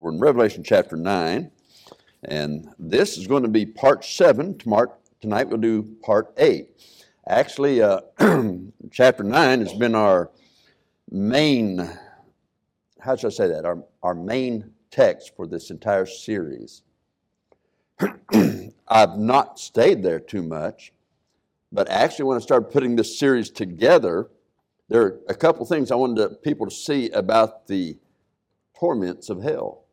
We're in Revelation chapter 9, and this is going to be part 7. Tomorrow, tonight we'll do part 8. Actually, uh, chapter 9 has been our main, how should I say that? Our, our main text for this entire series. I've not stayed there too much, but actually, when I started putting this series together, there are a couple things I wanted people to see about the torments of hell.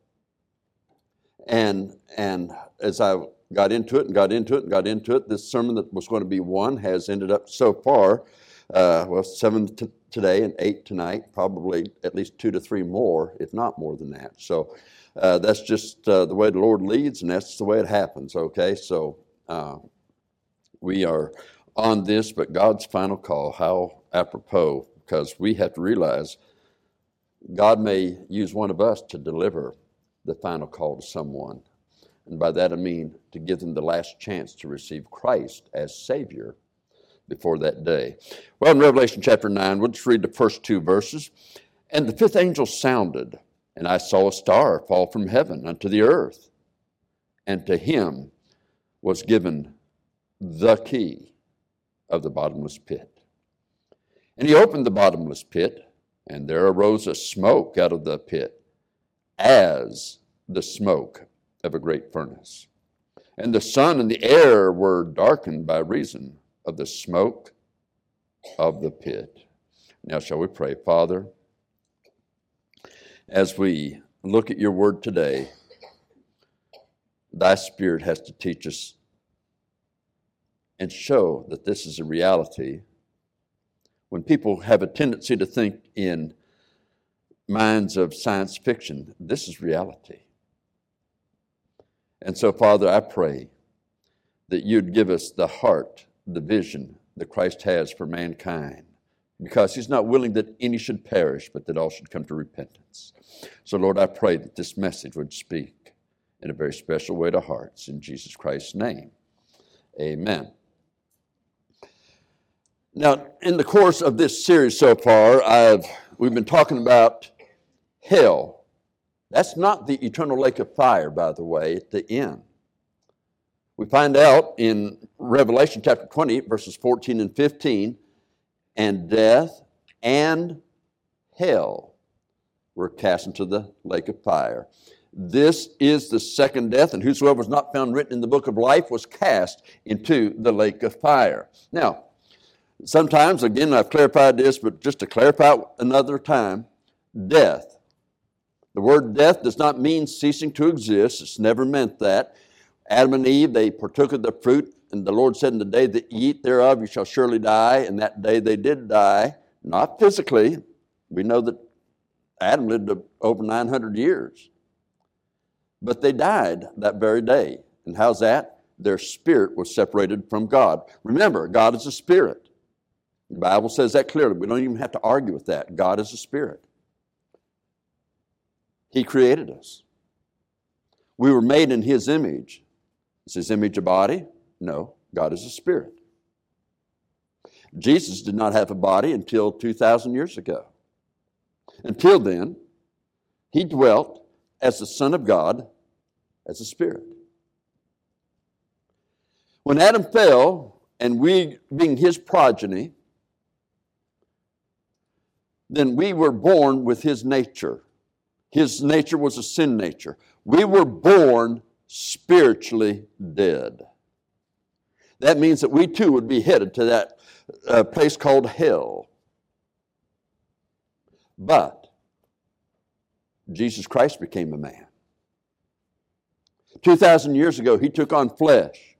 And, and as I got into it and got into it and got into it, this sermon that was going to be one has ended up so far, uh, well, seven t- today and eight tonight, probably at least two to three more, if not more than that. So uh, that's just uh, the way the Lord leads, and that's the way it happens, okay? So uh, we are on this, but God's final call, how apropos, because we have to realize God may use one of us to deliver the final call to someone. And by that I mean to give them the last chance to receive Christ as Savior before that day. Well, in Revelation chapter 9, we'll just read the first two verses. And the fifth angel sounded, and I saw a star fall from heaven unto the earth. And to him was given the key of the bottomless pit. And he opened the bottomless pit, and there arose a smoke out of the pit as the smoke of a great furnace. And the sun and the air were darkened by reason of the smoke of the pit. Now, shall we pray? Father, as we look at your word today, thy spirit has to teach us and show that this is a reality. When people have a tendency to think in minds of science fiction. This is reality. And so, Father, I pray that you'd give us the heart, the vision that Christ has for mankind, because he's not willing that any should perish, but that all should come to repentance. So, Lord, I pray that this message would speak in a very special way to hearts. In Jesus Christ's name, amen. Now, in the course of this series so far, I've, we've been talking about hell. That's not the eternal lake of fire, by the way, at the end. We find out in Revelation chapter 20, verses 14 and 15, and death and hell were cast into the lake of fire. This is the second death, and whosoever was not found written in the book of life was cast into the lake of fire. Now, sometimes, again, I've clarified this, but just to clarify another time, death the word death does not mean ceasing to exist. It's never meant that. Adam and Eve, they partook of the fruit, and the Lord said, In the day that ye eat thereof, you shall surely die. And that day they did die, not physically. We know that Adam lived over 900 years. But they died that very day. And how's that? Their spirit was separated from God. Remember, God is a spirit. The Bible says that clearly. We don't even have to argue with that. God is a spirit. He created us. We were made in His image. Is His image a body? No, God is a spirit. Jesus did not have a body until 2,000 years ago. Until then, He dwelt as the Son of God, as a spirit. When Adam fell, and we being his progeny, then we were born with his nature. His nature was a sin nature. We were born spiritually dead. That means that we too would be headed to that uh, place called hell. But Jesus Christ became a man. 2,000 years ago, he took on flesh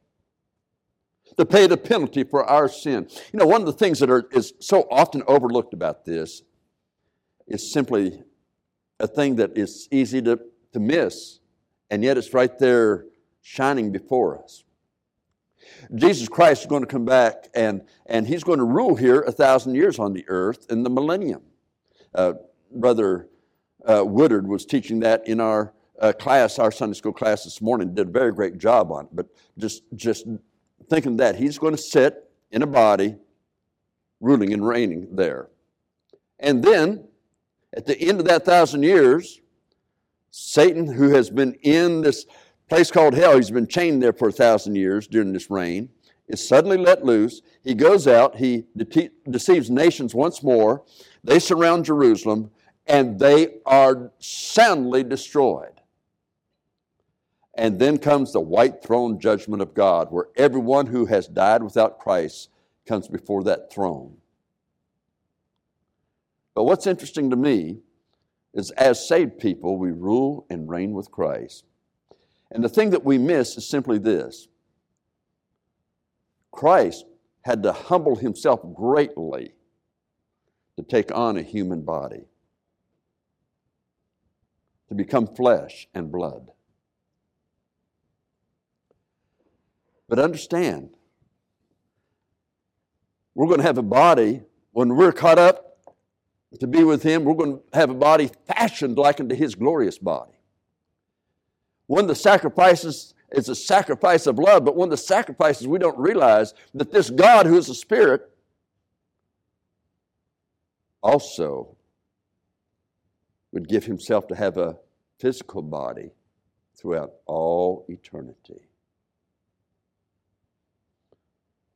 to pay the penalty for our sin. You know, one of the things that are, is so often overlooked about this is simply a thing that is easy to, to miss, and yet it's right there shining before us. Jesus Christ is going to come back and, and he's going to rule here a thousand years on the earth in the millennium. Uh, Brother uh, Woodard was teaching that in our uh, class, our Sunday school class this morning, did a very great job on it. But just, just thinking that he's going to sit in a body, ruling and reigning there. And then at the end of that thousand years, Satan, who has been in this place called hell, he's been chained there for a thousand years during this reign, is suddenly let loose. He goes out, he de- deceives nations once more. They surround Jerusalem, and they are soundly destroyed. And then comes the white throne judgment of God, where everyone who has died without Christ comes before that throne. But what's interesting to me is as saved people, we rule and reign with Christ. And the thing that we miss is simply this Christ had to humble himself greatly to take on a human body, to become flesh and blood. But understand, we're going to have a body when we're caught up to be with Him, we're going to have a body fashioned like unto His glorious body. One of the sacrifices is a sacrifice of love, but one of the sacrifices we don't realize that this God who is a spirit also would give himself to have a physical body throughout all eternity.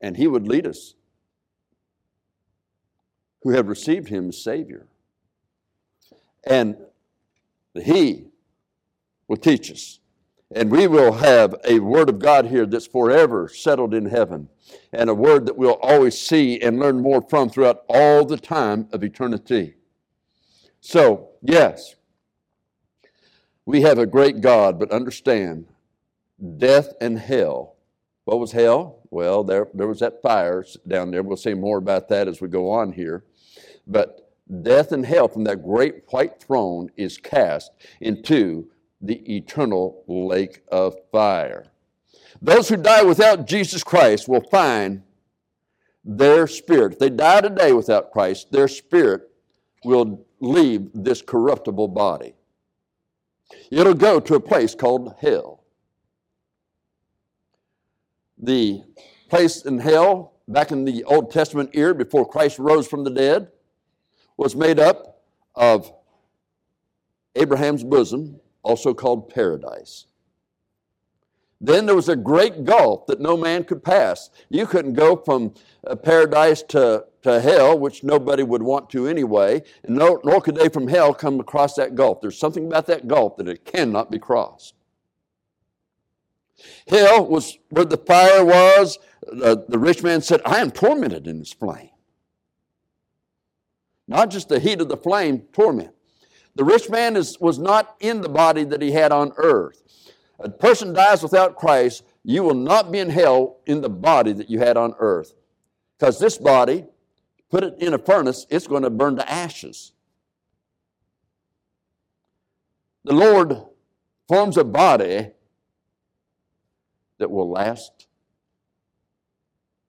And he would lead us who have received him as Savior. And he will teach us. And we will have a word of God here that's forever settled in heaven, and a word that we'll always see and learn more from throughout all the time of eternity. So, yes, we have a great God, but understand death and hell. What was hell? Well, there, there was that fire down there. We'll see more about that as we go on here. But death and hell from that great white throne is cast into the eternal lake of fire. Those who die without Jesus Christ will find their spirit. If they die today without Christ, their spirit will leave this corruptible body. It'll go to a place called hell. The place in hell, back in the Old Testament era before Christ rose from the dead, was made up of Abraham's bosom also called paradise. Then there was a great gulf that no man could pass. You couldn't go from uh, paradise to, to hell, which nobody would want to anyway, and nor, nor could they from hell come across that gulf. There's something about that gulf that it cannot be crossed. Hell was where the fire was. The rich man said, I am tormented in this flame. Not just the heat of the flame, torment. The rich man is, was not in the body that he had on earth. A person dies without Christ, you will not be in hell in the body that you had on earth. Because this body, put it in a furnace, it's going to burn to ashes. The Lord forms a body that will last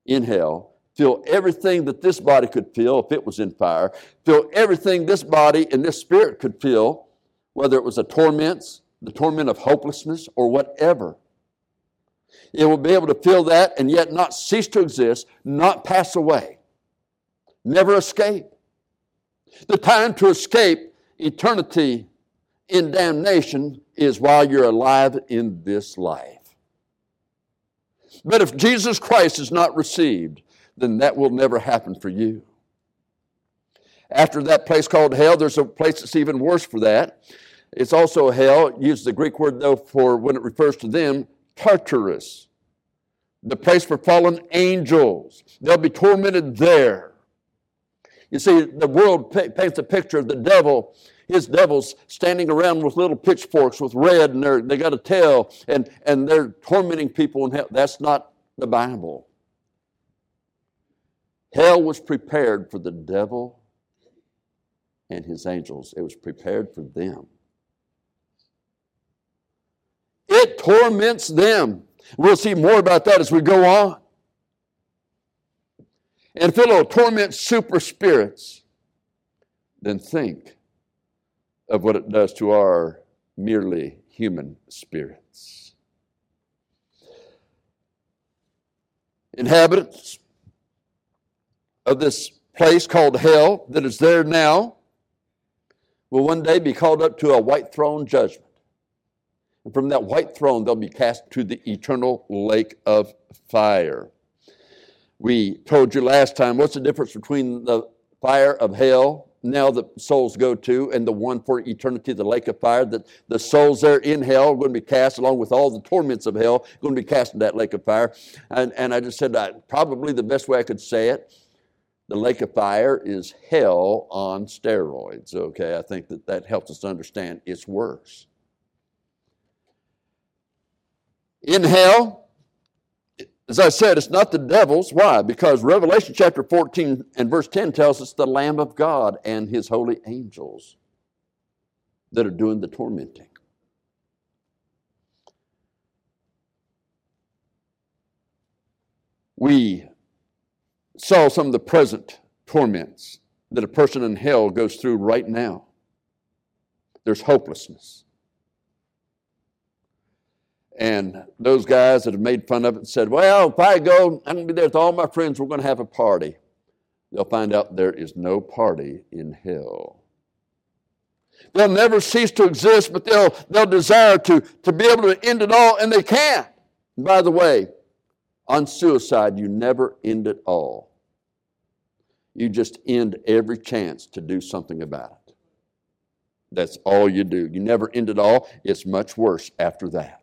in hell feel everything that this body could feel if it was in fire, feel everything this body and this spirit could feel, whether it was a torment, the torment of hopelessness, or whatever. It will be able to feel that and yet not cease to exist, not pass away, never escape. The time to escape eternity in damnation is while you're alive in this life. But if Jesus Christ is not received, then that will never happen for you. After that place called hell, there's a place that's even worse for that. It's also hell, use the Greek word though for when it refers to them, Tartarus, the place for fallen angels. They'll be tormented there. You see, the world paints a picture of the devil, his devils standing around with little pitchforks with red, and they got a tail, and, and they're tormenting people in hell. That's not the Bible. Hell was prepared for the devil and his angels, it was prepared for them. It torments them. We'll see more about that as we go on. And if it'll torment super spirits, then think of what it does to our merely human spirits. Inhabitants of this place called hell that is there now will one day be called up to a white throne judgment. And from that white throne, they'll be cast to the eternal lake of fire. We told you last time what's the difference between the fire of hell now the souls go to and the one for eternity, the lake of fire, that the souls there in hell are going to be cast along with all the torments of hell, going to be cast in that lake of fire. And, and I just said, I, probably the best way I could say it, the lake of fire is hell on steroids. Okay, I think that that helps us understand it's worse. In hell, as I said, it's not the devil's. Why? Because Revelation chapter 14 and verse 10 tells us the Lamb of God and his holy angels that are doing the tormenting. We saw some of the present torments that a person in hell goes through right now. There's hopelessness. And those guys that have made fun of it said, Well, if I go, I'm going to be there with all my friends, we're going to have a party. They'll find out there is no party in hell. They'll never cease to exist, but they'll, they'll desire to, to be able to end it all, and they can't. By the way, on suicide, you never end it all. You just end every chance to do something about it. That's all you do. You never end it all. It's much worse after that.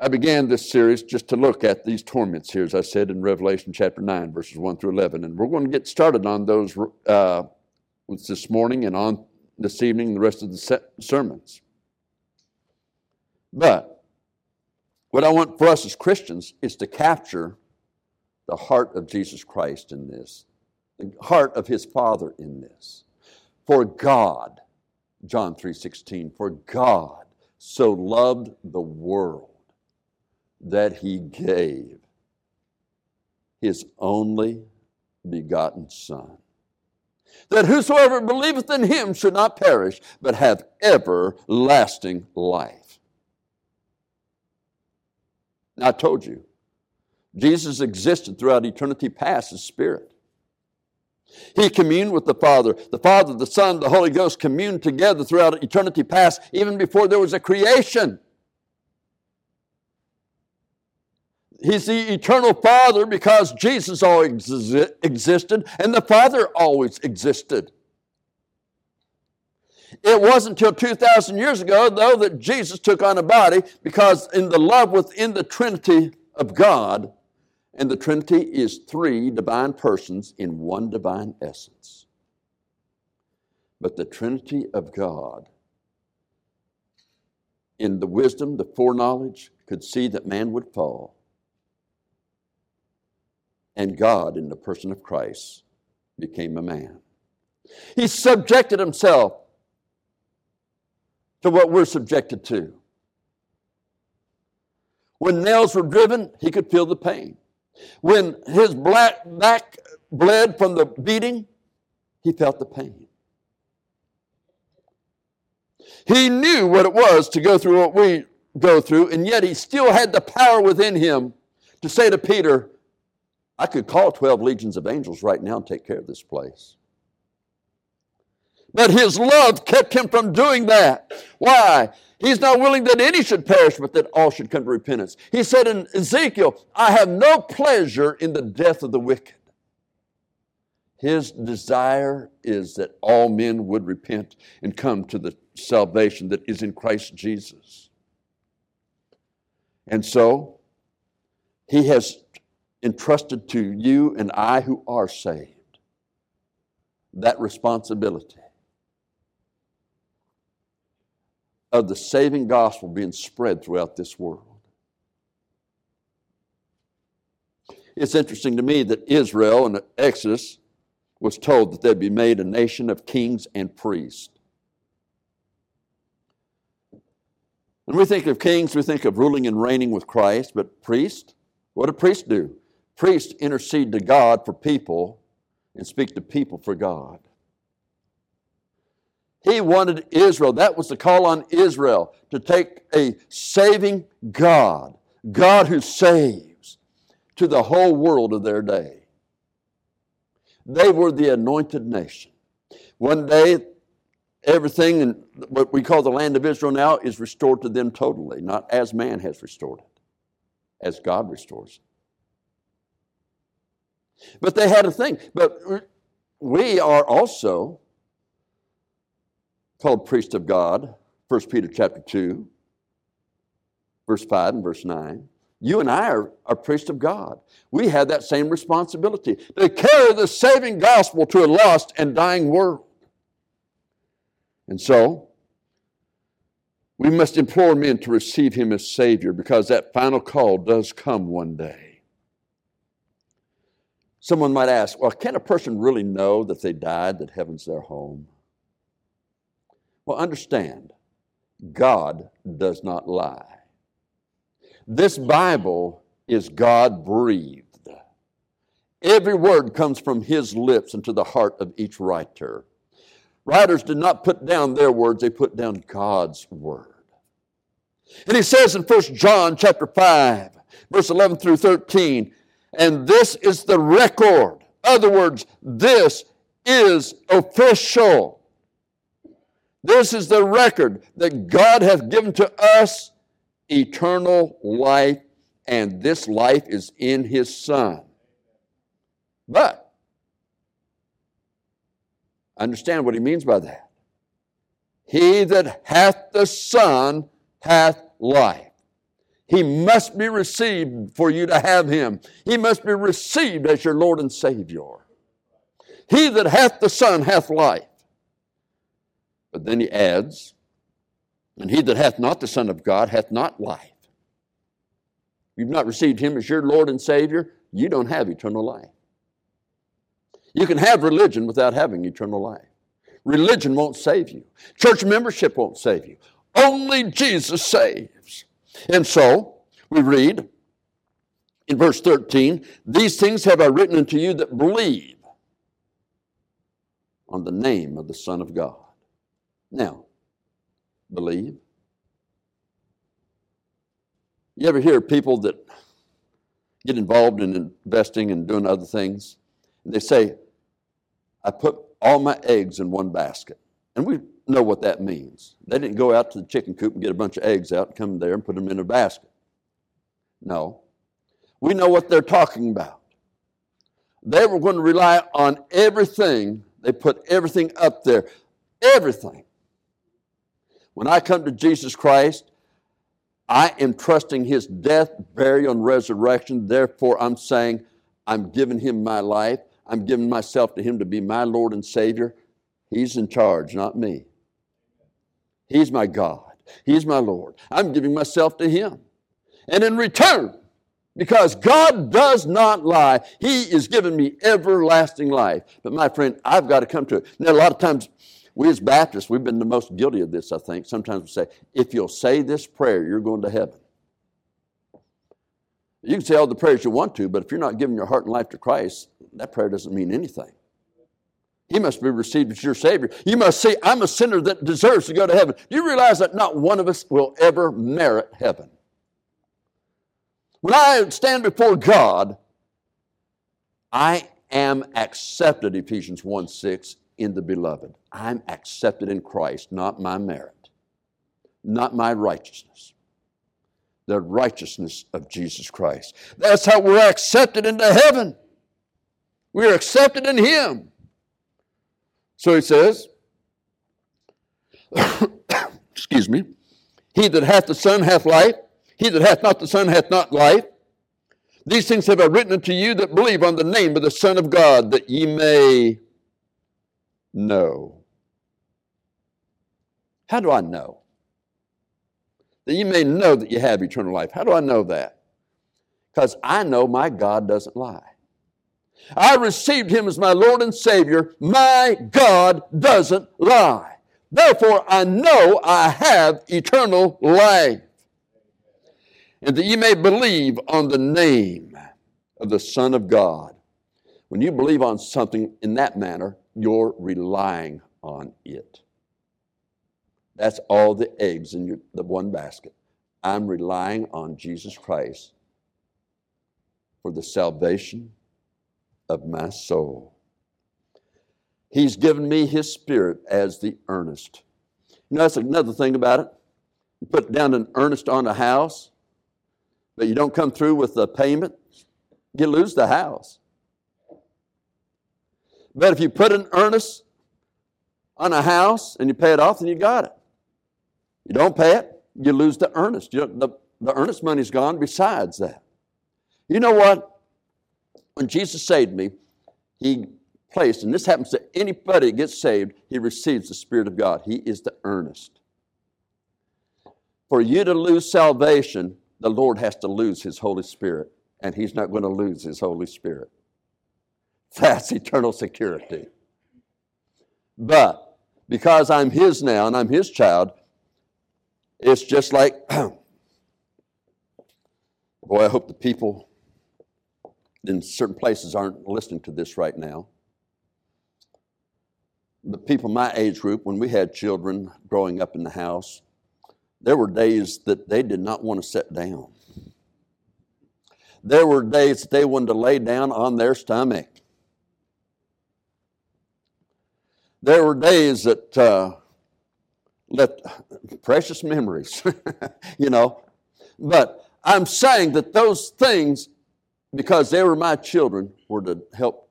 I began this series just to look at these torments here, as I said in Revelation chapter 9, verses 1 through 11. And we're going to get started on those uh, this morning and on this evening, the rest of the sermons. But what I want for us as Christians is to capture the heart of Jesus Christ in this, the heart of his Father in this. For God, John 3:16, for God so loved the world that he gave his only begotten Son, that whosoever believeth in him should not perish, but have everlasting life. I told you, Jesus existed throughout eternity past as Spirit. He communed with the Father. The Father, the Son, the Holy Ghost communed together throughout eternity past, even before there was a creation. He's the eternal Father because Jesus always existed and the Father always existed. It wasn't until 2,000 years ago, though, that Jesus took on a body because in the love within the Trinity of God, and the Trinity is three divine persons in one divine essence. But the Trinity of God, in the wisdom, the foreknowledge, could see that man would fall and God, in the person of Christ, became a man. He subjected himself to what we're subjected to. When nails were driven, he could feel the pain. When his black back bled from the beating, he felt the pain. He knew what it was to go through what we go through, and yet he still had the power within him to say to Peter, I could call 12 legions of angels right now and take care of this place. But his love kept him from doing that. Why? He's not willing that any should perish, but that all should come to repentance. He said in Ezekiel, I have no pleasure in the death of the wicked. His desire is that all men would repent and come to the salvation that is in Christ Jesus. And so, he has entrusted to you and I who are saved that responsibility of the saving gospel being spread throughout this world. It's interesting to me that Israel in Exodus was told that they'd be made a nation of kings and priests. When we think of kings, we think of ruling and reigning with Christ, but priests, what do priests do? Priests intercede to God for people and speak to people for God. He wanted Israel, that was the call on Israel, to take a saving God, God who saves, to the whole world of their day. They were the anointed nation. One day, everything in what we call the land of Israel now is restored to them totally, not as man has restored it, as God restores it. But they had a thing. But we are also called priest of God, 1 Peter chapter 2, verse 5 and verse 9. You and I are, are priests of God. We have that same responsibility to carry the saving gospel to a lost and dying world. And so, we must implore men to receive him as Savior because that final call does come one day. Someone might ask, well, can a person really know that they died, that heaven's their home? Well, understand, God does not lie. This Bible is God breathed. Every word comes from His lips into the heart of each writer. Writers did not put down their words, they put down God's word. And he says in 1 John chapter 5, verse 11 through 13, and this is the record. Other words, this is official. This is the record that God hath given to us eternal life, and this life is in his Son. But, understand what he means by that. He that hath the Son hath life. He must be received for you to have him. He must be received as your Lord and Savior. He that hath the Son hath life. But then he adds, and he that hath not the Son of God hath not life. You've not received him as your Lord and Savior, you don't have eternal life. You can have religion without having eternal life. Religion won't save you. Church membership won't save you. Only Jesus saves. And so, we read in verse 13, These things have I written unto you that believe on the name of the Son of God. Now, believe. You ever hear people that get involved in investing and doing other things? And they say, I put all my eggs in one basket. And we know what that means. They didn't go out to the chicken coop and get a bunch of eggs out and come there and put them in a basket. No. We know what they're talking about. They were going to rely on everything. They put everything up there. Everything. When I come to Jesus Christ, I am trusting his death, burial, and resurrection. Therefore, I'm saying, I'm giving him my life. I'm giving myself to him to be my Lord and Savior. He's in charge, not me. He's my God. He's my Lord. I'm giving myself to him. And in return, because God does not lie, He is giving me everlasting life. But my friend, I've got to come to it. Now, a lot of times, we as Baptists, we've been the most guilty of this, I think. Sometimes we say, if you'll say this prayer, you're going to heaven. You can say all the prayers you want to, but if you're not giving your heart and life to Christ, that prayer doesn't mean anything. He must be received as your Savior. You must say, I'm a sinner that deserves to go to heaven. Do you realize that not one of us will ever merit heaven? When I stand before God, I am accepted, Ephesians 1 6, in the beloved. I'm accepted in Christ, not my merit, not my righteousness. The righteousness of Jesus Christ. That's how we're accepted into heaven. We're accepted in Him. So he says, excuse me, He that hath the Son hath life. He that hath not the Son hath not life. These things have I written unto you that believe on the name of the Son of God, that ye may know. How do I know? That you may know that you have eternal life. How do I know that? Because I know my God doesn't lie. I received him as my Lord and Savior. My God doesn't lie. Therefore, I know I have eternal life. And that you may believe on the name of the Son of God. When you believe on something in that manner, you're relying on it. That's all the eggs in your, the one basket. I'm relying on Jesus Christ for the salvation of my soul. He's given me His Spirit as the earnest. You know, that's another thing about it. You put down an earnest on a house, but you don't come through with the payment, you lose the house. But if you put an earnest on a house and you pay it off, then you got it. You don't pay it, you lose the earnest. You the, the earnest money's gone besides that. You know what? When Jesus saved me, He placed, and this happens to anybody that gets saved, he receives the Spirit of God. He is the earnest. For you to lose salvation, the Lord has to lose His Holy Spirit, and He's not going to lose His Holy Spirit. That's eternal security. But because I'm His now and I'm His child, it's just like, boy, I hope the people in certain places aren't listening to this right now the people my age group, when we had children growing up in the house, there were days that they did not want to sit down. There were days that they wanted to lay down on their stomach. There were days that uh, left precious memories, you know. But I'm saying that those things, because they were my children, were to help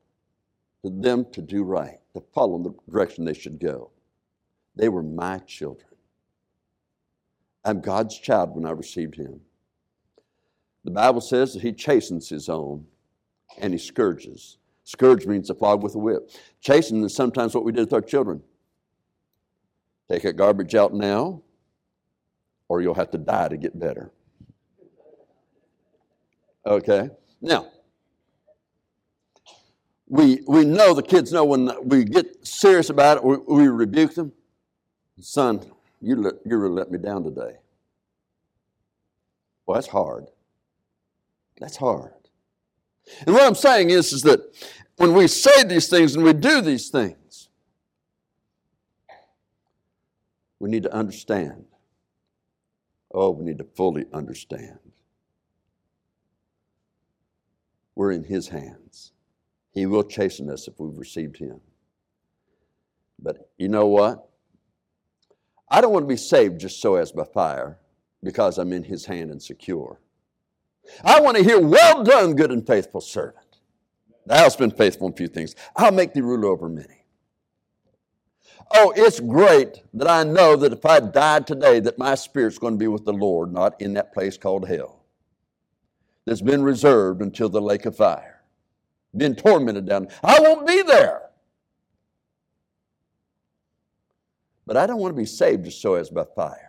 them to do right to follow the direction they should go. They were my children. I'm God's child when I received him. The Bible says that he chastens his own and he scourges. Scourge means to flog with a whip. Chasten is sometimes what we did with our children. Take that garbage out now, or you'll have to die to get better. Okay? Now, we, we know, the kids know when we get serious about it, we, we rebuke them. Son, you, let, you really let me down today. Well, that's hard. That's hard. And what I'm saying is, is that when we say these things and we do these things, we need to understand. Oh, we need to fully understand. We're in His hands. He will chasten us if we've received Him. But you know what? I don't want to be saved just so as by fire because I'm in His hand and secure. I want to hear, Well done, good and faithful servant. Thou hast been faithful in few things. I'll make thee ruler over many. Oh, it's great that I know that if I died today, that my spirit's going to be with the Lord, not in that place called hell. That's been reserved until the lake of fire Been tormented down. I won't be there. But I don't want to be saved just so as by fire.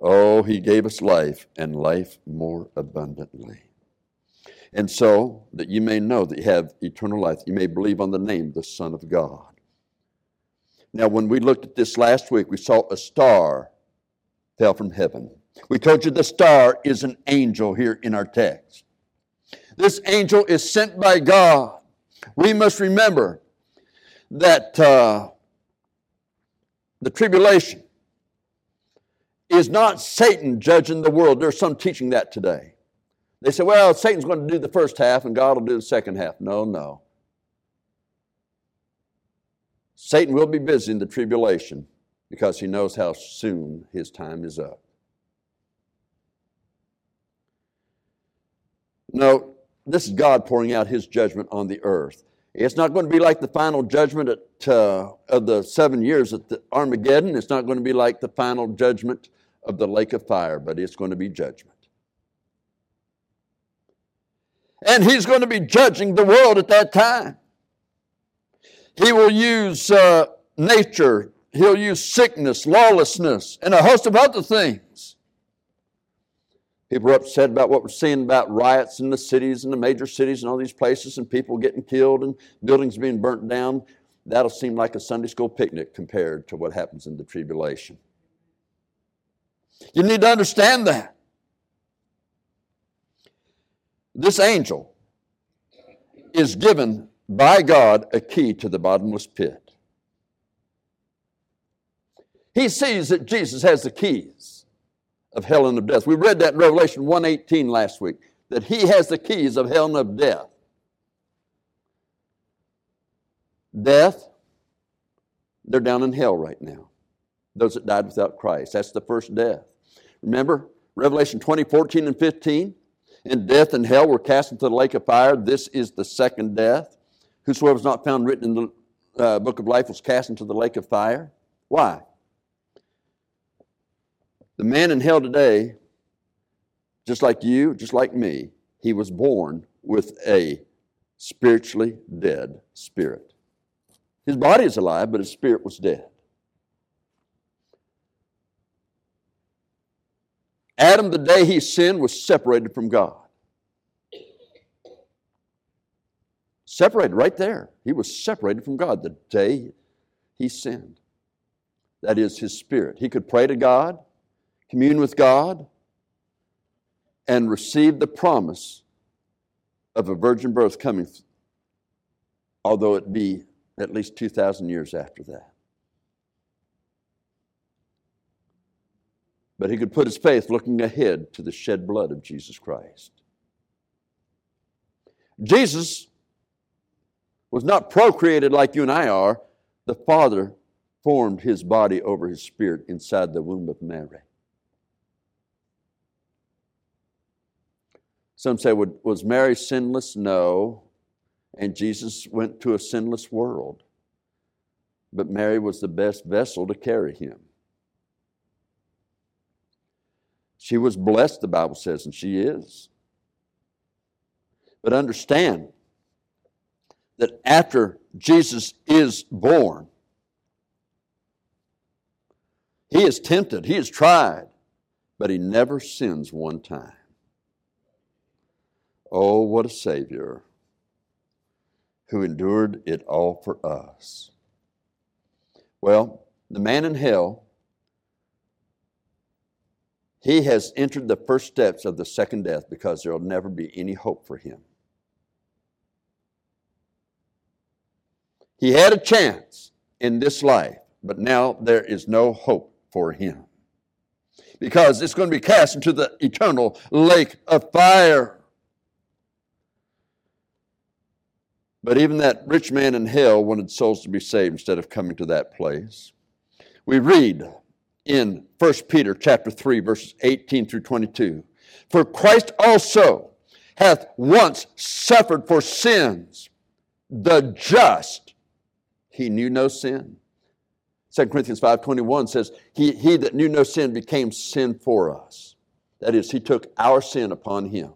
Oh, he gave us life and life more abundantly. And so that you may know that you have eternal life, you may believe on the name of the Son of God. Now, when we looked at this last week, we saw a star fell from heaven. We told you the star is an angel here in our text. This angel is sent by God. We must remember that uh, the tribulation is not Satan judging the world. There's some teaching that today. They say, well, Satan's going to do the first half and God will do the second half. No, no. Satan will be busy in the tribulation because he knows how soon his time is up. No, this is God pouring out his judgment on the earth. It's not going to be like the final judgment at, uh, of the seven years at Armageddon. It's not going to be like the final judgment of the lake of fire, but it's going to be judgment. And he's going to be judging the world at that time. He will use uh, nature, he'll use sickness, lawlessness, and a host of other things People are upset about what we're seeing about riots in the cities and the major cities and all these places and people getting killed and buildings being burnt down. That'll seem like a Sunday school picnic compared to what happens in the tribulation. You need to understand that. This angel is given by God a key to the bottomless pit. He sees that Jesus has the keys of hell and of death. We read that in Revelation 1:18 last week, that he has the keys of hell and of death. death, they're down in hell right now. Those that died without Christ. That's the first death. Remember Revelation 20, 14, and 15? And death and hell were cast into the lake of fire. This is the second death. Whosoever is not found written in the uh, book of life was cast into the lake of fire. Why? The man in hell today, just like you, just like me, he was born with a spiritually dead spirit. His body is alive, but his spirit was dead. Adam, the day he sinned, was separated from God. Separated right there. He was separated from God the day he sinned. That is his spirit. He could pray to God, commune with God, and receive the promise of a virgin birth coming, although it be at least 2,000 years after that. But he could put his faith looking ahead to the shed blood of Jesus Christ. Jesus was not procreated like you and I are. The Father formed his body over his spirit inside the womb of Mary. Some say, was Mary sinless? No. And Jesus went to a sinless world. But Mary was the best vessel to carry him. She was blessed, the Bible says, and she is. But understand that after Jesus is born, he is tempted, he is tried, but he never sins one time. Oh, what a Savior who endured it all for us. Well, the man in hell he has entered the first steps of the second death because there will never be any hope for him. He had a chance in this life, but now there is no hope for him because it's going to be cast into the eternal lake of fire. But even that rich man in hell wanted souls to be saved instead of coming to that place. We read in 1 Peter chapter 3 verses 18 through 22. For Christ also hath once suffered for sins, the just. He knew no sin. 2 Corinthians 5.21 says, he, he that knew no sin became sin for us. That is, he took our sin upon him,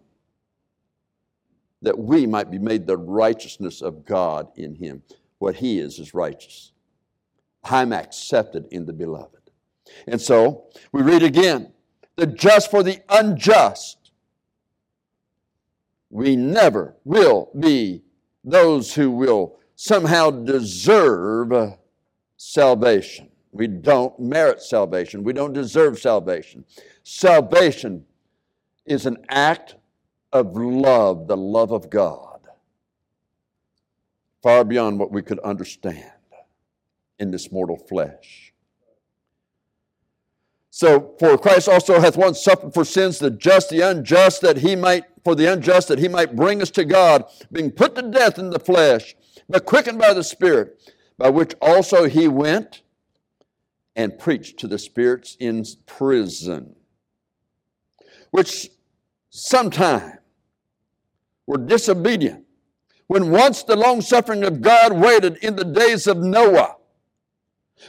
that we might be made the righteousness of God in him. What he is is righteous. I'm accepted in the beloved. And so we read again the just for the unjust. We never will be those who will somehow deserve salvation. We don't merit salvation. We don't deserve salvation. Salvation is an act of love, the love of God, far beyond what we could understand in this mortal flesh. So, for Christ also hath once suffered for sins, the just, the unjust, that he might, for the unjust, that he might bring us to God, being put to death in the flesh, but quickened by the Spirit, by which also he went and preached to the spirits in prison, which sometime were disobedient, when once the long suffering of God waited in the days of Noah,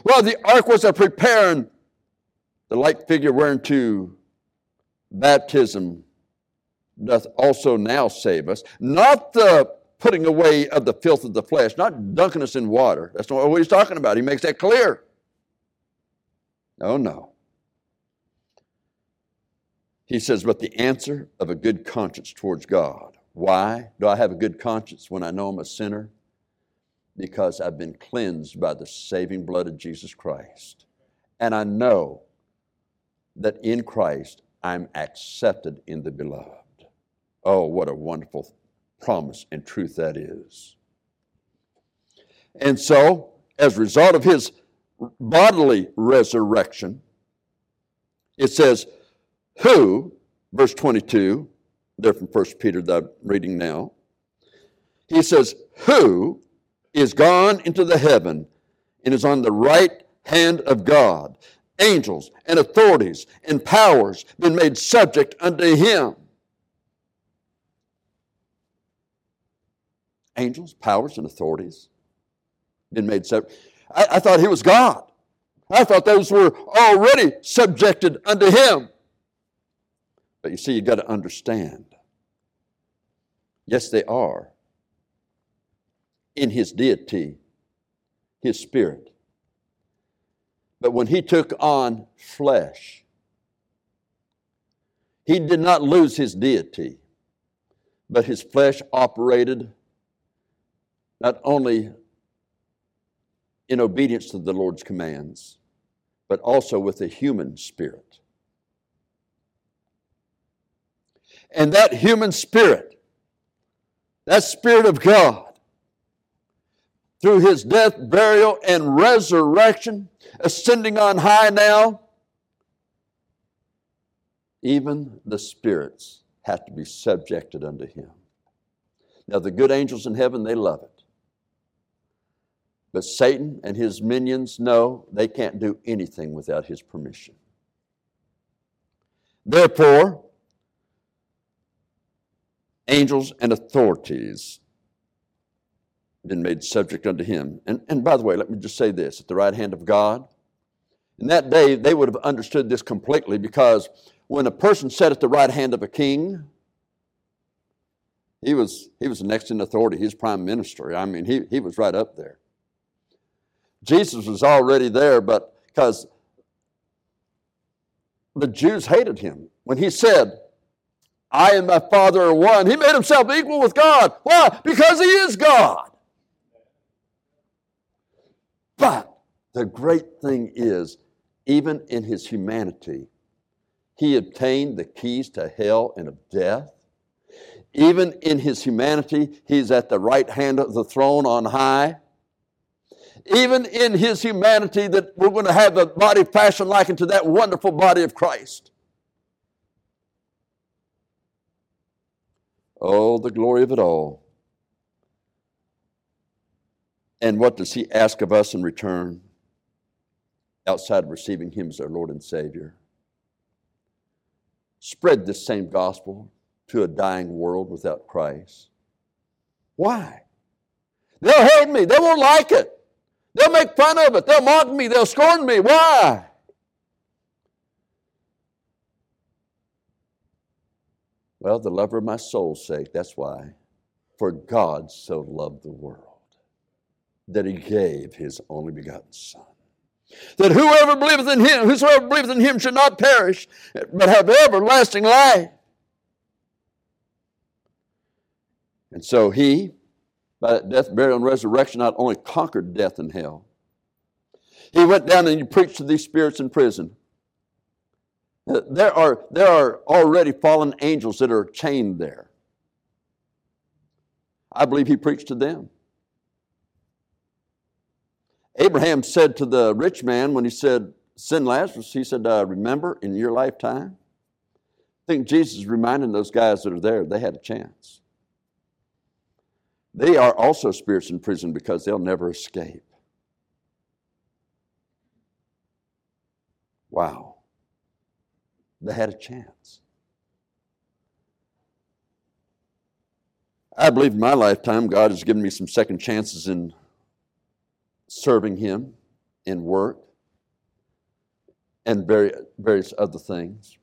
while the ark was a preparing the like figure whereunto baptism doth also now save us, not the putting away of the filth of the flesh, not dunking us in water. That's not what he's talking about. He makes that clear. Oh, no. He says, but the answer of a good conscience towards God. Why do I have a good conscience when I know I'm a sinner? Because I've been cleansed by the saving blood of Jesus Christ. And I know that in Christ I'm accepted in the beloved. Oh, what a wonderful promise and truth that is. And so, as a result of his bodily resurrection, it says, Who, verse 22, there from 1 Peter that I'm reading now, he says, Who is gone into the heaven and is on the right hand of God. Angels and authorities and powers been made subject unto him. Angels, powers, and authorities been made subject. I, I thought he was God. I thought those were already subjected unto him. But you see, you've got to understand. Yes, they are. In his deity, his spirit. But when he took on flesh, he did not lose his deity, but his flesh operated not only in obedience to the Lord's commands, but also with a human spirit. And that human spirit, that spirit of God, through his death, burial, and resurrection, ascending on high now, even the spirits have to be subjected unto him. Now, the good angels in heaven, they love it. But Satan and his minions know they can't do anything without his permission. Therefore, angels and authorities been made subject unto him. And, and by the way, let me just say this at the right hand of God. In that day, they would have understood this completely because when a person sat at the right hand of a king, he was, he was next in authority. He was prime minister. I mean, he, he was right up there. Jesus was already there, but because the Jews hated him. When he said, I and my Father are one, he made himself equal with God. Why? Because he is God. But the great thing is, even in his humanity, he obtained the keys to hell and of death. Even in his humanity, he's at the right hand of the throne on high even in his humanity, that we're going to have a body fashioned like unto that wonderful body of Christ. Oh, the glory of it all. And what does he ask of us in return outside of receiving him as our Lord and Savior? Spread this same gospel to a dying world without Christ. Why? They'll hate me. They won't like it. They'll make fun of it. They'll mock me. They'll scorn me. Why? Well, the lover of my soul's sake, that's why. For God so loved the world that he gave his only begotten Son. That whoever believeth in him, whosoever believeth in him should not perish, but have everlasting life. And so he by death, burial, and resurrection, not only conquered death and hell, he went down and he preached to these spirits in prison. There are, there are already fallen angels that are chained there. I believe he preached to them. Abraham said to the rich man when he said, Send Lazarus, he said, uh, Remember in your lifetime? I think Jesus is reminding those guys that are there, they had a chance. They are also spirits in prison because they'll never escape. Wow. They had a chance. I believe in my lifetime God has given me some second chances in serving Him in work and various other things.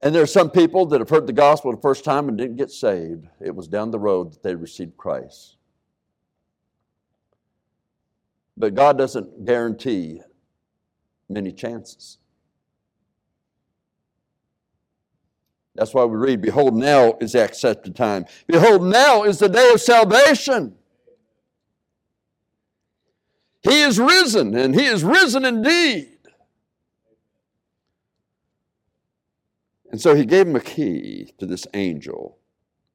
And there are some people that have heard the gospel the first time and didn't get saved. It was down the road that they received Christ. But God doesn't guarantee many chances. That's why we read, Behold, now is the accepted time. Behold, now is the day of salvation. He is risen, and He is risen indeed. And so he gave him a key to this angel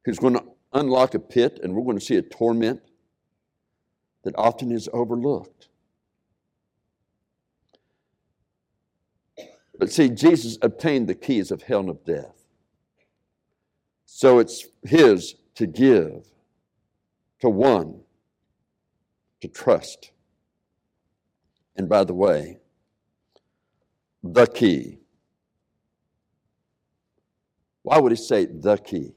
who's going to unlock a pit, and we're going to see a torment that often is overlooked. But see, Jesus obtained the keys of hell and of death. So it's his to give to one, to trust. And by the way, the key. Why would he say the key?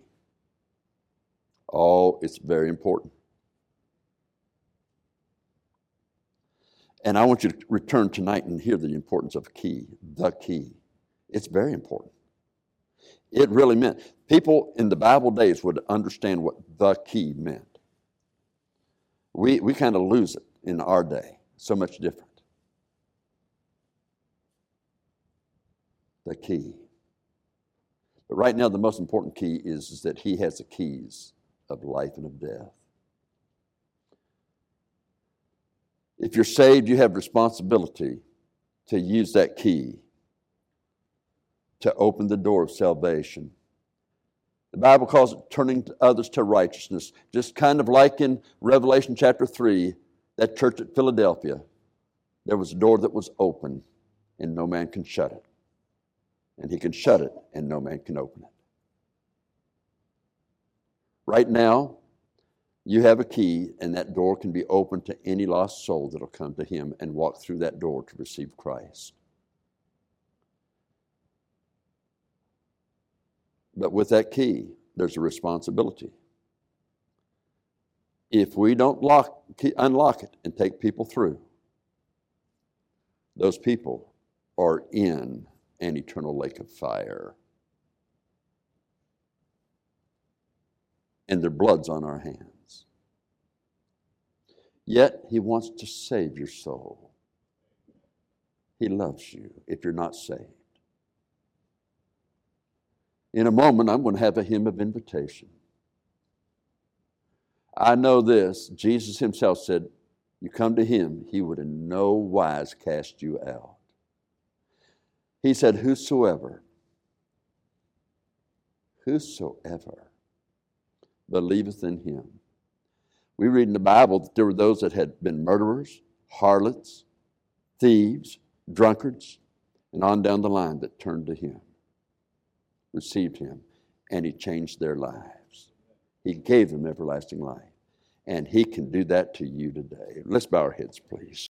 Oh, it's very important. And I want you to return tonight and hear the importance of key, the key. It's very important. It really meant, people in the Bible days would understand what the key meant. We, we kind of lose it in our day, so much different. The key. But right now, the most important key is, is that He has the keys of life and of death. If you're saved, you have responsibility to use that key to open the door of salvation. The Bible calls it turning to others to righteousness, just kind of like in Revelation chapter 3, that church at Philadelphia. There was a door that was open, and no man can shut it. And he can shut it, and no man can open it. Right now, you have a key, and that door can be open to any lost soul that'll come to Him and walk through that door to receive Christ. But with that key, there's a responsibility. If we don't lock, unlock it and take people through, those people are in an eternal lake of fire. And their blood's on our hands. Yet he wants to save your soul. He loves you if you're not saved. In a moment, I'm going to have a hymn of invitation. I know this Jesus himself said, You come to him, he would in no wise cast you out. He said, Whosoever, whosoever believeth in him we read in the Bible that there were those that had been murderers, harlots, thieves, drunkards, and on down the line that turned to Him, received Him, and He changed their lives. He gave them everlasting life. And He can do that to you today. Let's bow our heads, please.